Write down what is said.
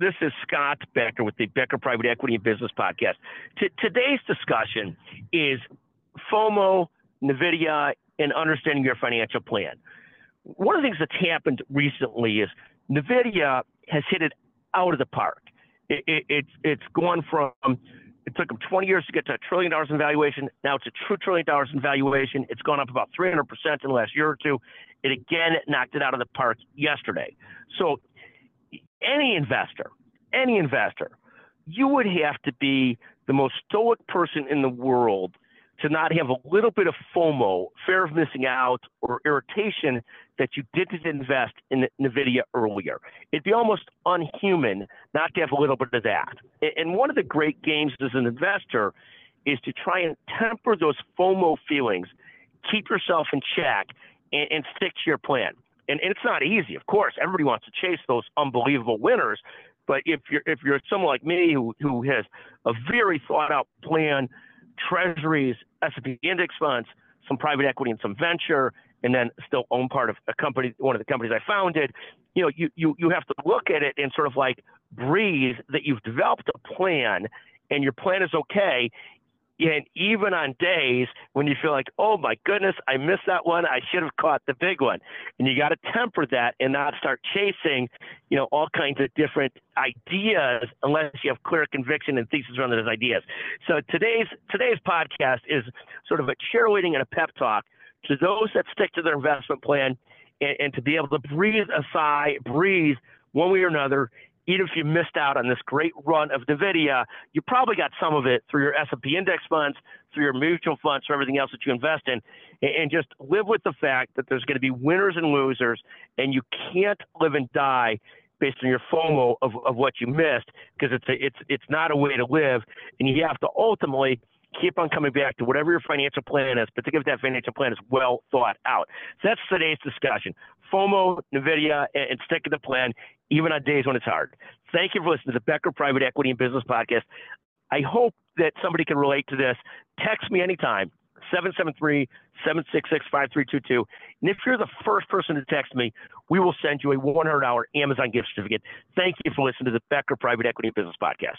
This is Scott Becker with the Becker Private Equity and Business Podcast. T- today's discussion is FOMO, NVIDIA, and understanding your financial plan. One of the things that's happened recently is NVIDIA has hit it out of the park. It, it, it's, it's gone from, it took them 20 years to get to a trillion dollars in valuation. Now it's a true trillion dollars in valuation. It's gone up about 300% in the last year or two. It again knocked it out of the park yesterday. So any investor, any investor, you would have to be the most stoic person in the world to not have a little bit of FOMO, fear of missing out, or irritation that you didn't invest in NVIDIA earlier. It'd be almost unhuman not to have a little bit of that. And one of the great games as an investor is to try and temper those FOMO feelings, keep yourself in check, and, and stick to your plan and, and it's not easy, of course. Everybody wants to chase those unbelievable winners, but if you're if you're someone like me who who has a very thought out plan, treasuries, S&P index funds, some private equity and some venture, and then still own part of a company, one of the companies I founded, you know, you you you have to look at it and sort of like breathe that you've developed a plan and your plan is okay and even on days when you feel like, oh my goodness, I missed that one, I should have caught the big one. And you got to temper that and not start chasing, you know, all kinds of different ideas unless you have clear conviction and thesis around those ideas. So today's today's podcast is sort of a cheerleading and a pep talk to those that stick to their investment plan and, and to be able to breathe a sigh, breathe one way or another even if you missed out on this great run of NVIDIA, you probably got some of it through your S&P index funds, through your mutual funds, through everything else that you invest in, and just live with the fact that there's going to be winners and losers, and you can't live and die based on your FOMO of, of what you missed because it's a, it's it's not a way to live, and you have to ultimately keep on coming back to whatever your financial plan is, but particularly if that financial plan is well thought out. So that's today's discussion. FOMO, NVIDIA, and, and stick to the plan even on days when it's hard. Thank you for listening to the Becker Private Equity and Business Podcast. I hope that somebody can relate to this. Text me anytime, 773 766 5322. And if you're the first person to text me, we will send you a $100 Amazon gift certificate. Thank you for listening to the Becker Private Equity and Business Podcast.